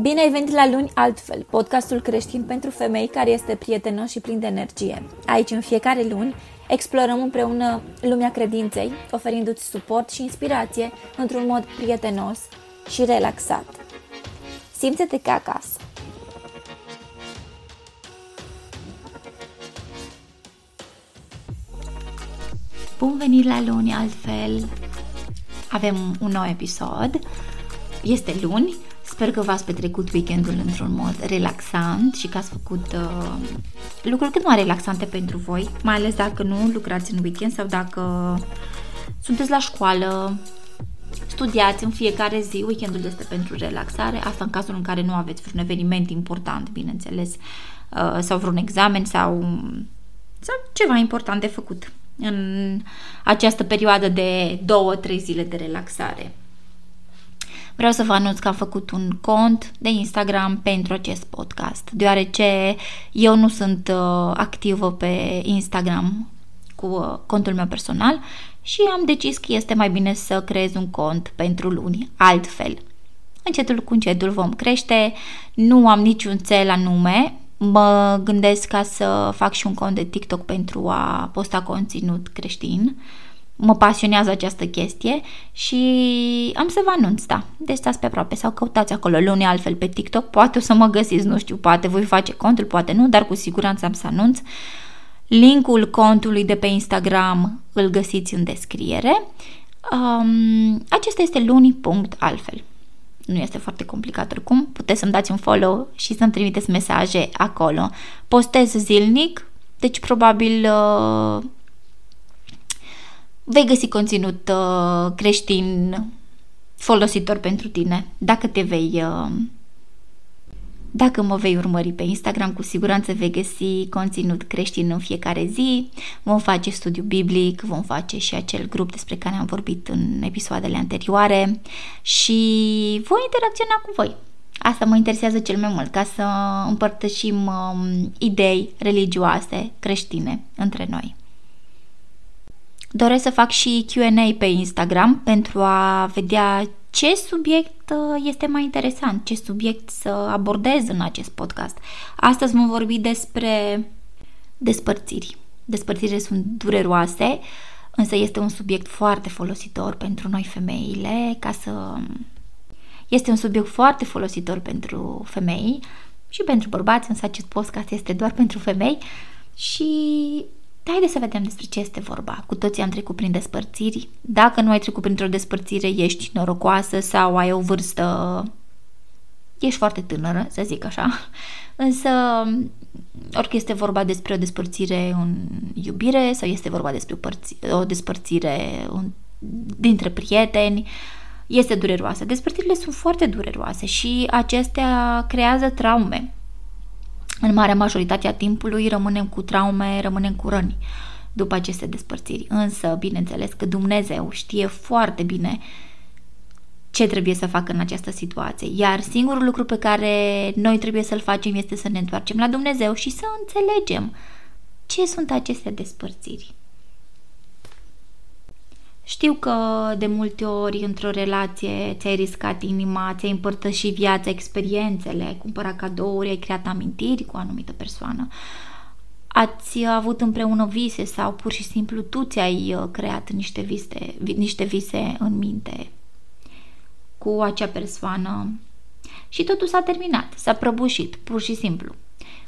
Bine ai venit la Luni Altfel, podcastul creștin pentru femei care este prietenos și plin de energie. Aici, în fiecare luni, explorăm împreună lumea credinței, oferindu-ți suport și inspirație într-un mod prietenos și relaxat. Simte-te ca acasă! Bun venit la Luni Altfel! Avem un nou episod. Este luni, Sper că v-ați petrecut weekendul într-un mod relaxant și că ați făcut uh, lucruri cât mai relaxante pentru voi, mai ales dacă nu lucrați în weekend sau dacă sunteți la școală, studiați în fiecare zi, weekendul este pentru relaxare, asta în cazul în care nu aveți vreun eveniment important, bineînțeles, uh, sau vreun examen sau, sau ceva important de făcut în această perioadă de două-trei zile de relaxare. Vreau să vă anunț că am făcut un cont de Instagram pentru acest podcast, deoarece eu nu sunt uh, activă pe Instagram cu uh, contul meu personal și am decis că este mai bine să creez un cont pentru luni, altfel. Încetul cu încetul vom crește, nu am niciun cel anume, mă gândesc ca să fac și un cont de TikTok pentru a posta conținut creștin, mă pasionează această chestie și am să vă anunț, da. Deci stați pe aproape sau căutați acolo luni altfel pe TikTok, poate o să mă găsiți, nu știu, poate voi face contul, poate nu, dar cu siguranță am să anunț. Linkul contului de pe Instagram îl găsiți în descriere. Um, acesta este luni.altfel. Nu este foarte complicat oricum, puteți să-mi dați un follow și să-mi trimiteți mesaje acolo. Postez zilnic, deci probabil uh, vei găsi conținut uh, creștin folositor pentru tine. Dacă te vei uh, dacă mă vei urmări pe Instagram, cu siguranță vei găsi conținut creștin în fiecare zi, vom face studiu biblic, vom face și acel grup despre care am vorbit în episoadele anterioare și voi interacționa cu voi. Asta mă interesează cel mai mult, ca să împărtășim um, idei religioase creștine între noi. Doresc să fac și Q&A pe Instagram pentru a vedea ce subiect uh, este mai interesant, ce subiect să abordez în acest podcast. Astăzi vom vorbi despre despărțiri. Despărțirile sunt dureroase, însă este un subiect foarte folositor pentru noi femeile, ca să... Este un subiect foarte folositor pentru femei și pentru bărbați, însă acest podcast este doar pentru femei și Haideți să vedem despre ce este vorba. Cu toții am trecut prin despărțiri. Dacă nu ai trecut printr-o despărțire, ești norocoasă sau ai o vârstă... Ești foarte tânără, să zic așa. Însă, orică este vorba despre o despărțire în iubire sau este vorba despre o, părți, o despărțire în, dintre prieteni, este dureroasă. Despărțirile sunt foarte dureroase și acestea creează traume în marea majoritate a timpului rămânem cu traume, rămânem cu răni după aceste despărțiri. Însă, bineînțeles că Dumnezeu știe foarte bine ce trebuie să facă în această situație. Iar singurul lucru pe care noi trebuie să-l facem este să ne întoarcem la Dumnezeu și să înțelegem ce sunt aceste despărțiri. Știu că de multe ori într-o relație ți-ai riscat inima, ți-ai împărtășit viața, experiențele, ai cumpărat cadouri, ai creat amintiri cu o anumită persoană. Ați avut împreună vise sau pur și simplu tu ți-ai uh, creat niște vise, niște vise în minte cu acea persoană și totul s-a terminat, s-a prăbușit, pur și simplu.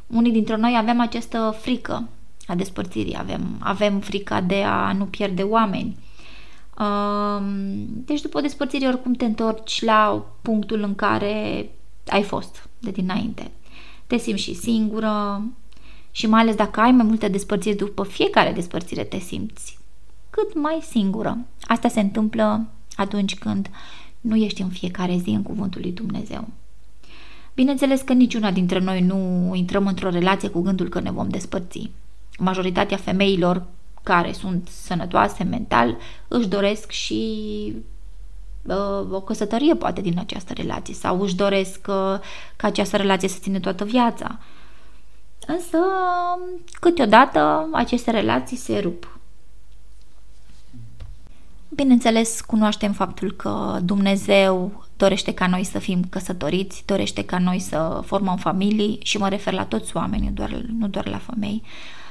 Unii dintre noi avem această frică a despărțirii, avem, avem frica de a nu pierde oameni, deci după despărțire oricum te întorci la punctul în care ai fost de dinainte. Te simți și singură și mai ales dacă ai mai multe despărțiri după fiecare despărțire te simți cât mai singură. Asta se întâmplă atunci când nu ești în fiecare zi în cuvântul lui Dumnezeu. Bineînțeles că niciuna dintre noi nu intrăm într-o relație cu gândul că ne vom despărți. Majoritatea femeilor care sunt sănătoase mental își doresc și uh, o căsătorie poate din această relație sau își doresc uh, ca această relație să ține toată viața. Însă, câteodată, aceste relații se rup. Bineînțeles, cunoaștem faptul că Dumnezeu dorește ca noi să fim căsătoriți, dorește ca noi să formăm familii și mă refer la toți oamenii, doar, nu doar la femei. Uh,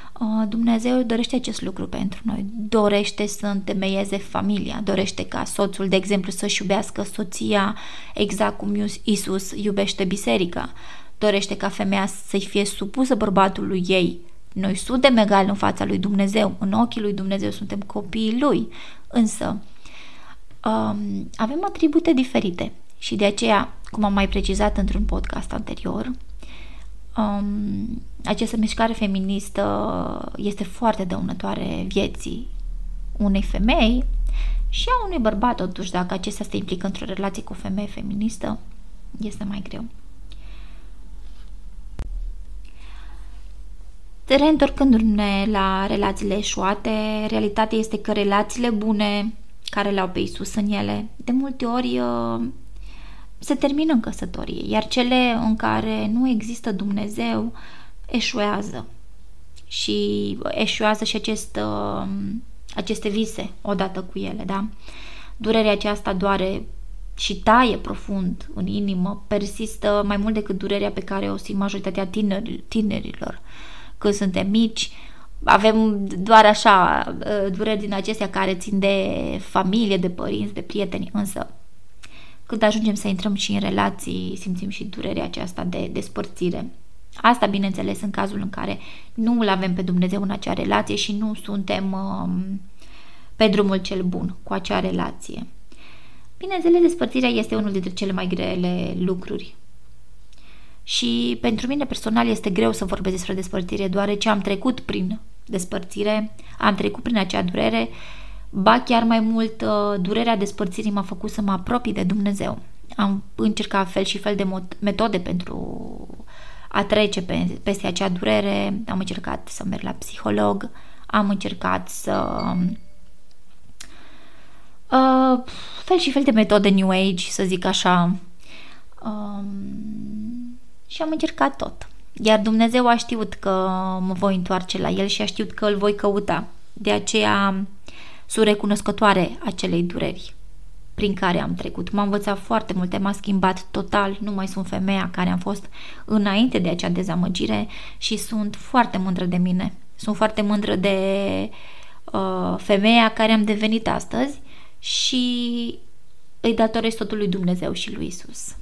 Dumnezeu dorește acest lucru pentru noi, dorește să întemeieze familia, dorește ca soțul, de exemplu, să-și iubească soția exact cum Isus iubește biserica, dorește ca femeia să-i fie supusă bărbatului ei. Noi suntem egali în fața lui Dumnezeu, în ochii lui Dumnezeu suntem copiii lui, însă um, avem atribute diferite și de aceea, cum am mai precizat într-un podcast anterior, um, această mișcare feministă este foarte dăunătoare vieții unei femei și a unui bărbat, totuși, dacă acesta se implică într-o relație cu o femeie feministă, este mai greu. Reîntorcându-ne la relațiile eșuate, realitatea este că relațiile bune care le-au pe Isus în ele, de multe ori uh, se termină în căsătorie, iar cele în care nu există Dumnezeu eșuează și eșuează și acest, uh, aceste vise odată cu ele, da? Durerea aceasta doare și taie profund în inimă, persistă mai mult decât durerea pe care o simt majoritatea tineri, tinerilor când suntem mici, avem doar așa uh, dureri din acestea care țin de familie, de părinți, de prieteni, însă când ajungem să intrăm și în relații, simțim și durerea aceasta de despărțire. Asta, bineînțeles, în cazul în care nu îl avem pe Dumnezeu în acea relație și nu suntem um, pe drumul cel bun cu acea relație. Bineînțeles, despărțirea este unul dintre cele mai grele lucruri și pentru mine personal este greu să vorbesc despre despărțire, deoarece am trecut prin despărțire, am trecut prin acea durere, ba chiar mai mult uh, durerea despărțirii m-a făcut să mă apropii de Dumnezeu. Am încercat fel și fel de metode pentru a trece pe, peste acea durere, am încercat să merg la psiholog, am încercat să uh, fel și fel de metode New Age, să zic așa. Um, și am încercat tot. Iar Dumnezeu a știut că mă voi întoarce la El și a știut că îl voi căuta. De aceea sunt recunoscătoare acelei dureri prin care am trecut. M-a învățat foarte multe, m-a schimbat total, nu mai sunt femeia care am fost înainte de acea dezamăgire și sunt foarte mândră de mine. Sunt foarte mândră de uh, femeia care am devenit astăzi și îi datorez totul lui Dumnezeu și lui Isus.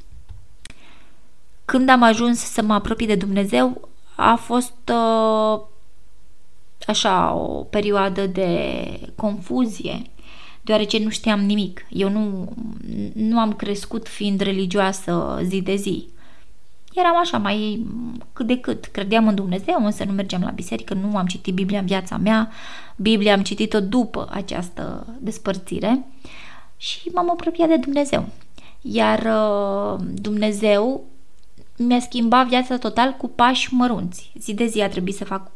Când am ajuns să mă apropii de Dumnezeu, a fost uh, așa o perioadă de confuzie, deoarece nu știam nimic. Eu nu, nu am crescut fiind religioasă zi de zi. Eram așa mai cât de cât. Credeam în Dumnezeu, însă nu mergeam la biserică, nu am citit Biblia în viața mea. Biblia am citit-o după această despărțire și m-am apropiat de Dumnezeu. Iar uh, Dumnezeu mi-a schimbat viața total cu pași mărunți. Zi de zi a trebuit să fac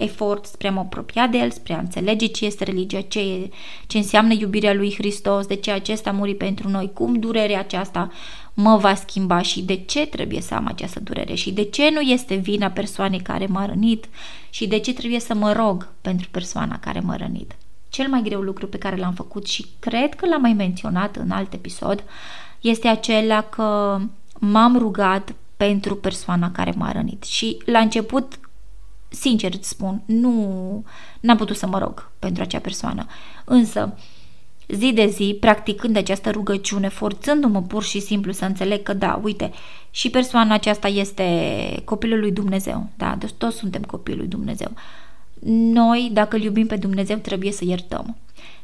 efort spre a mă apropia de El, spre a înțelege ce este religia, ce, e, ce înseamnă iubirea lui Hristos, de ce acesta a murit pentru noi, cum durerea aceasta mă va schimba și de ce trebuie să am această durere și de ce nu este vina persoanei care m-a rănit și de ce trebuie să mă rog pentru persoana care m-a rănit. Cel mai greu lucru pe care l-am făcut și cred că l-am mai menționat în alt episod este acela că m-am rugat pentru persoana care m-a rănit. Și la început, sincer îți spun, nu n-am putut să mă rog pentru acea persoană. Însă, zi de zi, practicând această rugăciune, forțându-mă pur și simplu să înțeleg că da, uite, și persoana aceasta este copilul lui Dumnezeu, da, deci toți suntem copilul lui Dumnezeu. Noi, dacă îl iubim pe Dumnezeu, trebuie să iertăm.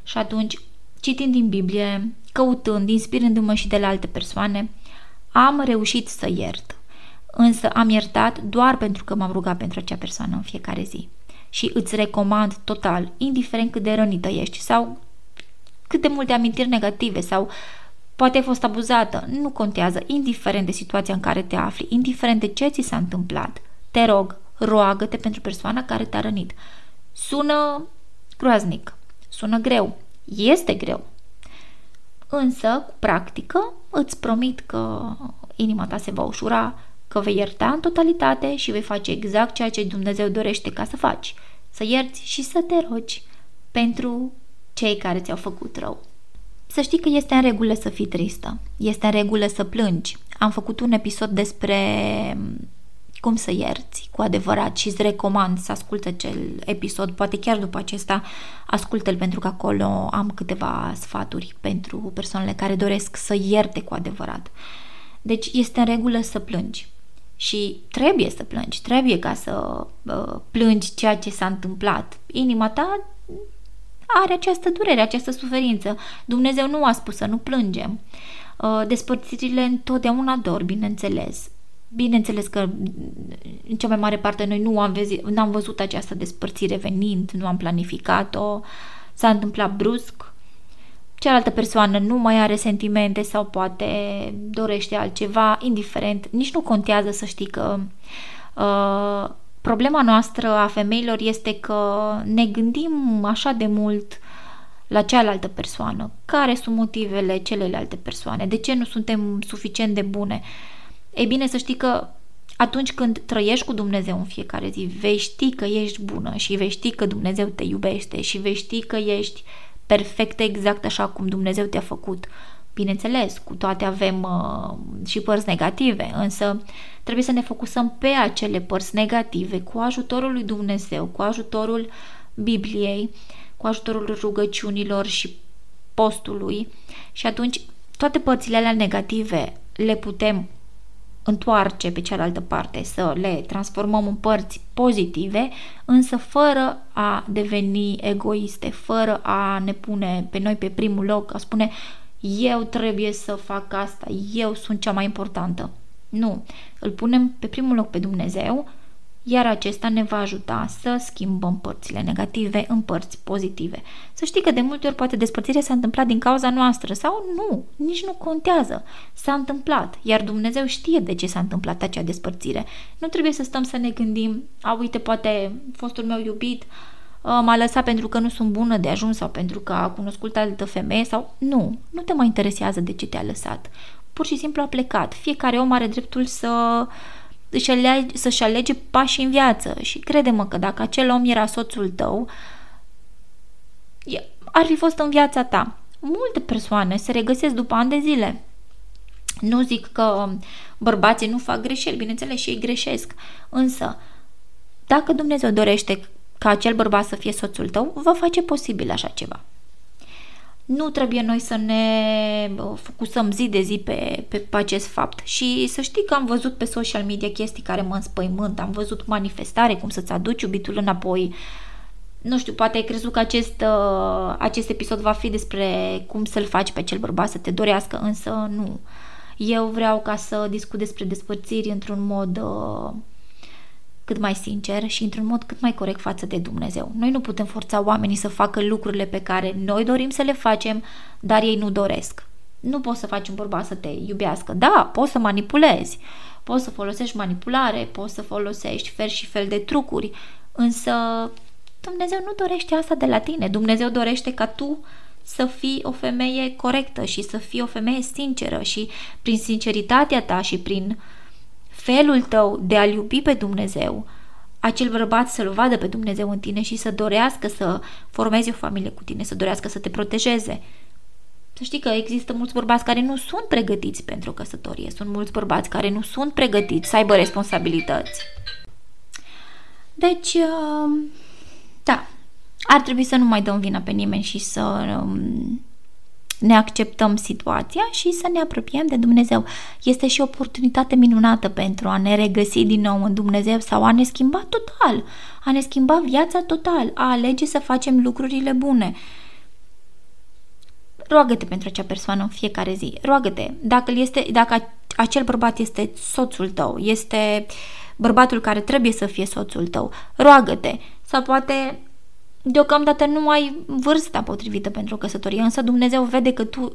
Și atunci, citind din Biblie, căutând, inspirându-mă și de la alte persoane, am reușit să iert însă am iertat doar pentru că m-am rugat pentru acea persoană în fiecare zi. Și îți recomand total, indiferent cât de rănită ești sau cât de multe amintiri negative sau poate ai fost abuzată, nu contează, indiferent de situația în care te afli, indiferent de ce ți s-a întâmplat, te rog, roagă-te pentru persoana care te-a rănit. Sună groaznic, sună greu, este greu, însă, cu practică, îți promit că inima ta se va ușura, că vei ierta în totalitate și vei face exact ceea ce Dumnezeu dorește ca să faci, să ierți și să te rogi pentru cei care ți-au făcut rău. Să știi că este în regulă să fii tristă, este în regulă să plângi. Am făcut un episod despre cum să ierți cu adevărat și îți recomand să asculți acel episod, poate chiar după acesta ascultă-l pentru că acolo am câteva sfaturi pentru persoanele care doresc să ierte cu adevărat. Deci este în regulă să plângi și trebuie să plângi, trebuie ca să uh, plângi ceea ce s-a întâmplat. Inima ta are această durere, această suferință. Dumnezeu nu a spus să nu plângem. Uh, despărțirile întotdeauna dor, bineînțeles. Bineînțeles că în cea mai mare parte noi nu am, vezi, n-am văzut această despărțire venind, nu am planificat-o, s-a întâmplat brusc, cealaltă persoană nu mai are sentimente sau poate dorește altceva, indiferent, nici nu contează să știi că uh, problema noastră a femeilor este că ne gândim așa de mult la cealaltă persoană, care sunt motivele celelalte persoane, de ce nu suntem suficient de bune. Ei bine, să știi că atunci când trăiești cu Dumnezeu în fiecare zi, vei ști că ești bună și vei ști că Dumnezeu te iubește și vei ști că ești perfectă exact așa cum Dumnezeu te-a făcut. Bineînțeles, cu toate avem uh, și părți negative, însă trebuie să ne focusăm pe acele părți negative cu ajutorul lui Dumnezeu, cu ajutorul Bibliei, cu ajutorul rugăciunilor și postului și atunci toate părțile alea negative le putem întoarce pe cealaltă parte, să le transformăm în părți pozitive, însă fără a deveni egoiste, fără a ne pune pe noi pe primul loc, a spune eu trebuie să fac asta, eu sunt cea mai importantă. Nu, îl punem pe primul loc pe Dumnezeu iar acesta ne va ajuta să schimbăm părțile negative în părți pozitive. Să știi că de multe ori poate despărțirea s-a întâmplat din cauza noastră sau nu, nici nu contează. S-a întâmplat, iar Dumnezeu știe de ce s-a întâmplat acea despărțire. Nu trebuie să stăm să ne gândim, a, uite, poate fostul meu iubit m-a lăsat pentru că nu sunt bună de ajuns sau pentru că a cunoscut altă femeie sau... Nu, nu te mai interesează de ce te-a lăsat. Pur și simplu a plecat. Fiecare om are dreptul să își alege, să-și alege pași în viață și crede-mă că dacă acel om era soțul tău, ar fi fost în viața ta. Multe persoane se regăsesc după ani de zile. Nu zic că bărbații nu fac greșeli, bineînțeles și ei greșesc, însă dacă Dumnezeu dorește ca acel bărbat să fie soțul tău, va face posibil așa ceva. Nu trebuie noi să ne focusăm zi de zi pe, pe, pe acest fapt și să știi că am văzut pe social media chestii care mă înspăimânt, am văzut manifestare, cum să-ți aduci iubitul înapoi, nu știu, poate ai crezut că acest, uh, acest episod va fi despre cum să-l faci pe acel bărbat să te dorească, însă nu. Eu vreau ca să discut despre despărțiri într-un mod uh, cât mai sincer și într-un mod cât mai corect față de Dumnezeu. Noi nu putem forța oamenii să facă lucrurile pe care noi dorim să le facem, dar ei nu doresc. Nu poți să faci un bărbat să te iubească. Da, poți să manipulezi, poți să folosești manipulare, poți să folosești fel și fel de trucuri, însă Dumnezeu nu dorește asta de la tine. Dumnezeu dorește ca tu să fii o femeie corectă și să fii o femeie sinceră și prin sinceritatea ta și prin uh, felul tău de a-L iubi pe Dumnezeu, acel bărbat să-L vadă pe Dumnezeu în tine și să dorească să formeze o familie cu tine, să dorească să te protejeze. Să știi că există mulți bărbați care nu sunt pregătiți pentru căsătorie, sunt mulți bărbați care nu sunt pregătiți să aibă responsabilități. Deci, uh, da, ar trebui să nu mai dăm vina pe nimeni și să um, ne acceptăm situația și să ne apropiem de Dumnezeu. Este și o oportunitate minunată pentru a ne regăsi din nou în Dumnezeu sau a ne schimba total, a ne schimba viața total, a alege să facem lucrurile bune. Roagă-te pentru acea persoană în fiecare zi. Roagă-te. Dacă, este, dacă acel bărbat este soțul tău, este bărbatul care trebuie să fie soțul tău, roagă-te. Sau poate Deocamdată nu ai vârsta potrivită pentru o căsătorie, însă Dumnezeu vede că tu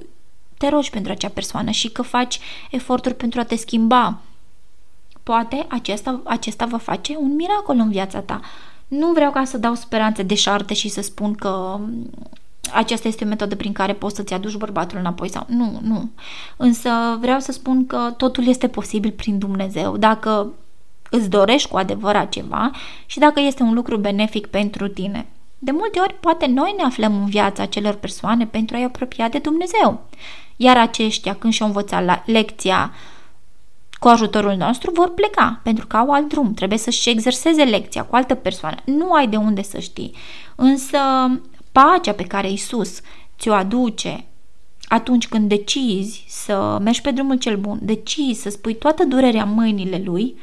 te rogi pentru acea persoană și că faci eforturi pentru a te schimba. Poate acesta, acesta va face un miracol în viața ta. Nu vreau ca să dau speranțe deșarte și să spun că aceasta este o metodă prin care poți să-ți aduci bărbatul înapoi sau nu, nu. Însă vreau să spun că totul este posibil prin Dumnezeu. Dacă îți dorești cu adevărat ceva și dacă este un lucru benefic pentru tine. De multe ori, poate noi ne aflăm în viața acelor persoane pentru a-i apropia de Dumnezeu. Iar aceștia, când și-au învățat la lecția cu ajutorul nostru, vor pleca, pentru că au alt drum. Trebuie să-și exerseze lecția cu altă persoană. Nu ai de unde să știi. Însă, pacea pe care Isus ți-o aduce atunci când decizi să mergi pe drumul cel bun, decizi să spui toată durerea în mâinile Lui,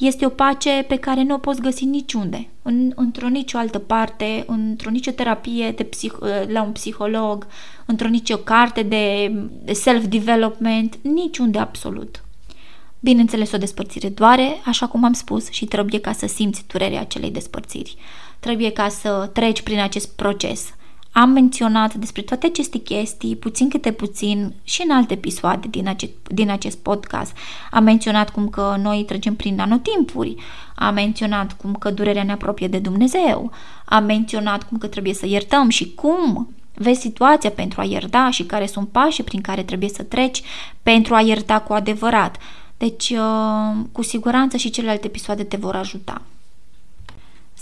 este o pace pe care nu o poți găsi niciunde, în, într-o nicio altă parte, într-o nicio terapie de psih- la un psiholog, într-o nicio carte de self-development, niciunde absolut. Bineînțeles, o despărțire doare, așa cum am spus, și trebuie ca să simți durerea acelei despărțiri. Trebuie ca să treci prin acest proces. Am menționat despre toate aceste chestii, puțin câte puțin, și în alte episoade din acest, din acest podcast. Am menționat cum că noi trecem prin anotimpuri, am menționat cum că durerea ne apropie de Dumnezeu, am menționat cum că trebuie să iertăm și cum vezi situația pentru a ierta și care sunt pașii prin care trebuie să treci pentru a ierta cu adevărat. Deci, uh, cu siguranță și celelalte episoade te vor ajuta.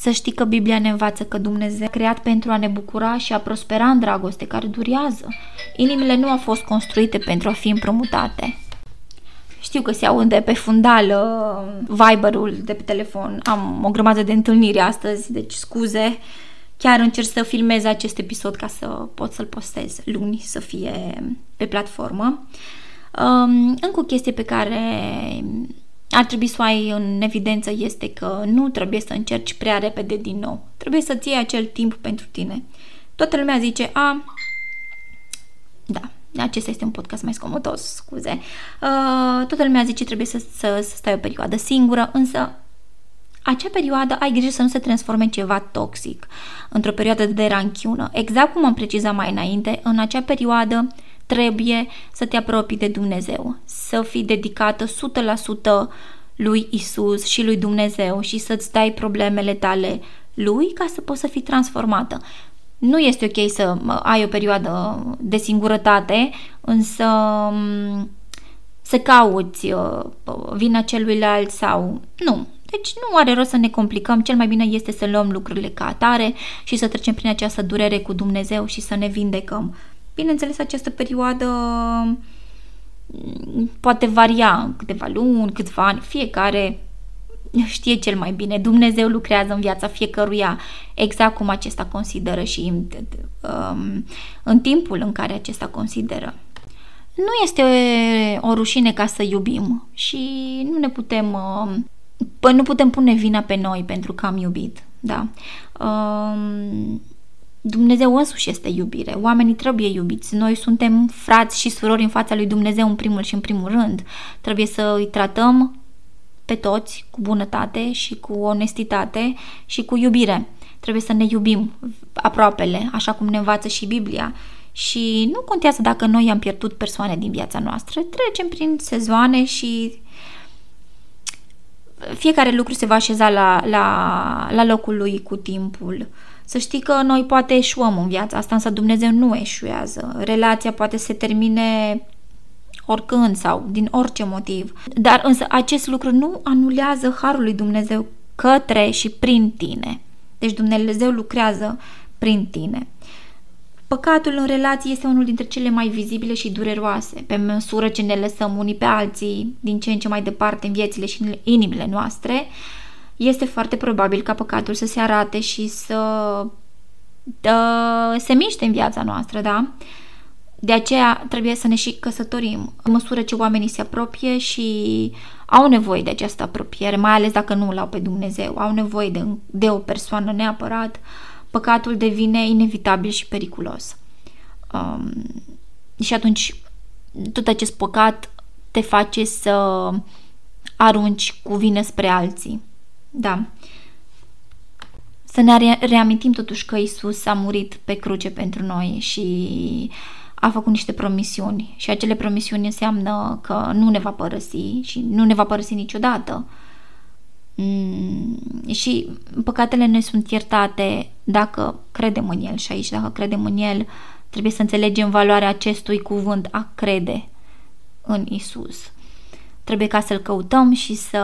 Să știi că Biblia ne învață că Dumnezeu a creat pentru a ne bucura și a prospera în dragoste care durează. Inimile nu au fost construite pentru a fi împrumutate. Știu că se aude pe fundal uh, Viber-ul de pe telefon. Am o grămadă de întâlniri astăzi, deci scuze. Chiar încerc să filmez acest episod ca să pot să-l postez luni, să fie pe platformă. Um, încă o chestie pe care ar trebui să o ai în evidență este că nu trebuie să încerci prea repede din nou. Trebuie să-ți iei acel timp pentru tine. Toată lumea zice, a, da, acesta este un podcast mai scomotos, scuze. Uh, toată lumea zice trebuie să, să, să stai o perioadă singură, însă acea perioadă ai grijă să nu se transforme în ceva toxic, într-o perioadă de ranchiună. Exact cum am precizat mai înainte, în acea perioadă trebuie să te apropii de Dumnezeu, să fii dedicată 100% lui Isus și lui Dumnezeu și să-ți dai problemele tale lui ca să poți să fii transformată. Nu este ok să ai o perioadă de singurătate, însă să cauți uh, vina celuilalt sau... Nu, deci nu are rost să ne complicăm, cel mai bine este să luăm lucrurile ca atare și să trecem prin această durere cu Dumnezeu și să ne vindecăm. Bineînțeles, această perioadă mm, poate varia câteva luni, câțiva ani, fiecare știe cel mai bine. Dumnezeu lucrează în viața fiecăruia exact cum acesta consideră și um, în timpul în care acesta consideră. Nu este o rușine ca să iubim și nu ne putem uh, nu putem pune vina pe noi pentru că am iubit, da. Um, Dumnezeu însuși este iubire. Oamenii trebuie iubiți. Noi suntem frați și surori în fața lui Dumnezeu în primul și în primul rând. Trebuie să îi tratăm pe toți cu bunătate și cu onestitate și cu iubire. Trebuie să ne iubim aproapele, așa cum ne învață și Biblia. Și nu contează dacă noi am pierdut persoane din viața noastră, trecem prin sezoane și fiecare lucru se va așeza la, la, la locul lui cu timpul. Să știi că noi poate eșuăm în viața asta, însă Dumnezeu nu eșuează. Relația poate să se termine oricând sau din orice motiv. Dar însă acest lucru nu anulează harul lui Dumnezeu către și prin tine. Deci Dumnezeu lucrează prin tine. Păcatul în relație este unul dintre cele mai vizibile și dureroase, pe măsură ce ne lăsăm unii pe alții din ce în ce mai departe în viețile și în inimile noastre, este foarte probabil ca păcatul să se arate și să dă, se miște în viața noastră, da? De aceea trebuie să ne și căsătorim în măsură ce oamenii se apropie și au nevoie de această apropiere, mai ales dacă nu îl au pe Dumnezeu, au nevoie de, de o persoană neapărat, păcatul devine inevitabil și periculos. Um, și atunci tot acest păcat te face să arunci cu vine spre alții. Da. Să ne reamintim totuși că Isus a murit pe cruce pentru noi și a făcut niște promisiuni și acele promisiuni înseamnă că nu ne va părăsi și nu ne va părăsi niciodată. Mm, și păcatele ne sunt iertate dacă credem în el și aici dacă credem în el trebuie să înțelegem valoarea acestui cuvânt a crede în Isus. Trebuie ca să-L căutăm și să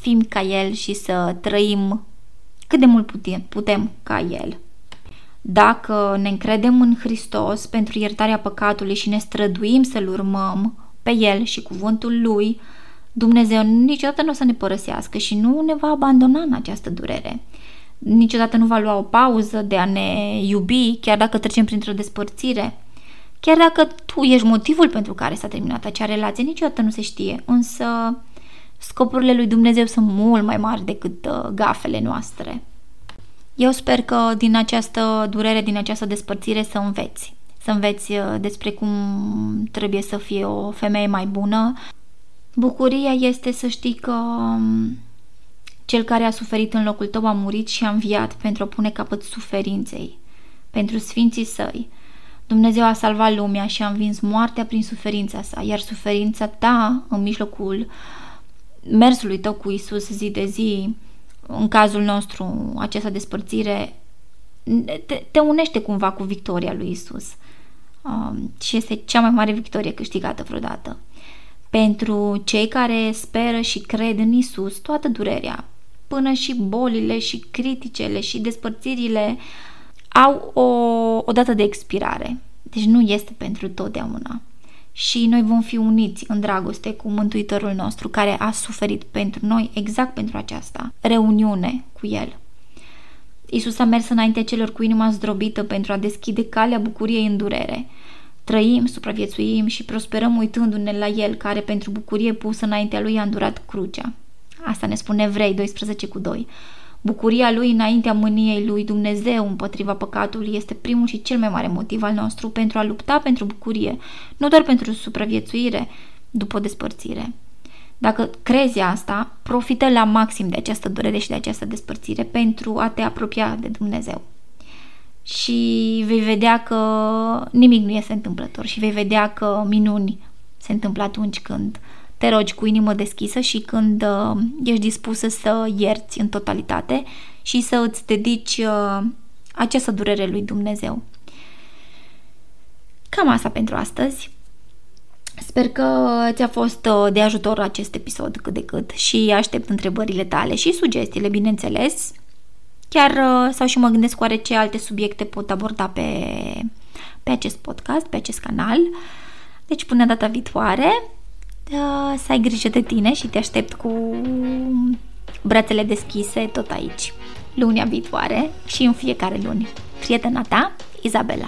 fim ca El și să trăim cât de mult putem, putem ca El. Dacă ne încredem în Hristos pentru iertarea păcatului și ne străduim să-L urmăm pe El și cuvântul Lui, Dumnezeu niciodată nu o să ne părăsească și nu ne va abandona în această durere. Niciodată nu va lua o pauză de a ne iubi, chiar dacă trecem printr-o despărțire. Chiar dacă tu ești motivul pentru care s-a terminat acea relație, niciodată nu se știe, însă scopurile lui Dumnezeu sunt mult mai mari decât uh, gafele noastre. Eu sper că din această durere, din această despărțire să înveți. Să înveți uh, despre cum trebuie să fie o femeie mai bună. Bucuria este să știi că um, cel care a suferit în locul tău a murit și a înviat pentru a pune capăt suferinței, pentru sfinții săi. Dumnezeu a salvat lumea și a învins moartea prin suferința sa, iar suferința ta în mijlocul mersului tău cu Isus zi de zi, în cazul nostru, această despărțire, te, te unește cumva cu victoria lui Isus. Um, și este cea mai mare victorie câștigată vreodată. Pentru cei care speră și cred în Isus, toată durerea, până și bolile și criticele și despărțirile au o, o dată de expirare. Deci nu este pentru totdeauna. Și noi vom fi uniți în dragoste cu Mântuitorul nostru care a suferit pentru noi exact pentru aceasta, reuniune cu El. Isus a mers înainte celor cu inima zdrobită pentru a deschide calea bucuriei în durere. Trăim, supraviețuim și prosperăm uitându-ne la El care pentru bucurie pusă înaintea Lui a îndurat crucea. Asta ne spune Vrei 12 cu 2. Bucuria lui înaintea mâniei lui Dumnezeu împotriva păcatului este primul și cel mai mare motiv al nostru pentru a lupta pentru bucurie, nu doar pentru supraviețuire după despărțire. Dacă crezi asta, profită la maxim de această durere și de această despărțire pentru a te apropia de Dumnezeu. Și vei vedea că nimic nu este întâmplător și vei vedea că minuni se întâmplă atunci când te rogi cu inimă deschisă și când uh, ești dispusă să ierți în totalitate și să îți dedici uh, această durere lui Dumnezeu. Cam asta pentru astăzi. Sper că ți-a fost uh, de ajutor acest episod cât de cât și aștept întrebările tale și sugestiile, bineînțeles. Chiar uh, sau și mă gândesc oare ce alte subiecte pot aborda pe, pe acest podcast, pe acest canal. Deci până data viitoare, uh, să ai grijă de tine și te aștept cu brațele deschise tot aici, lunia viitoare și în fiecare luni. Prietena ta, Izabela.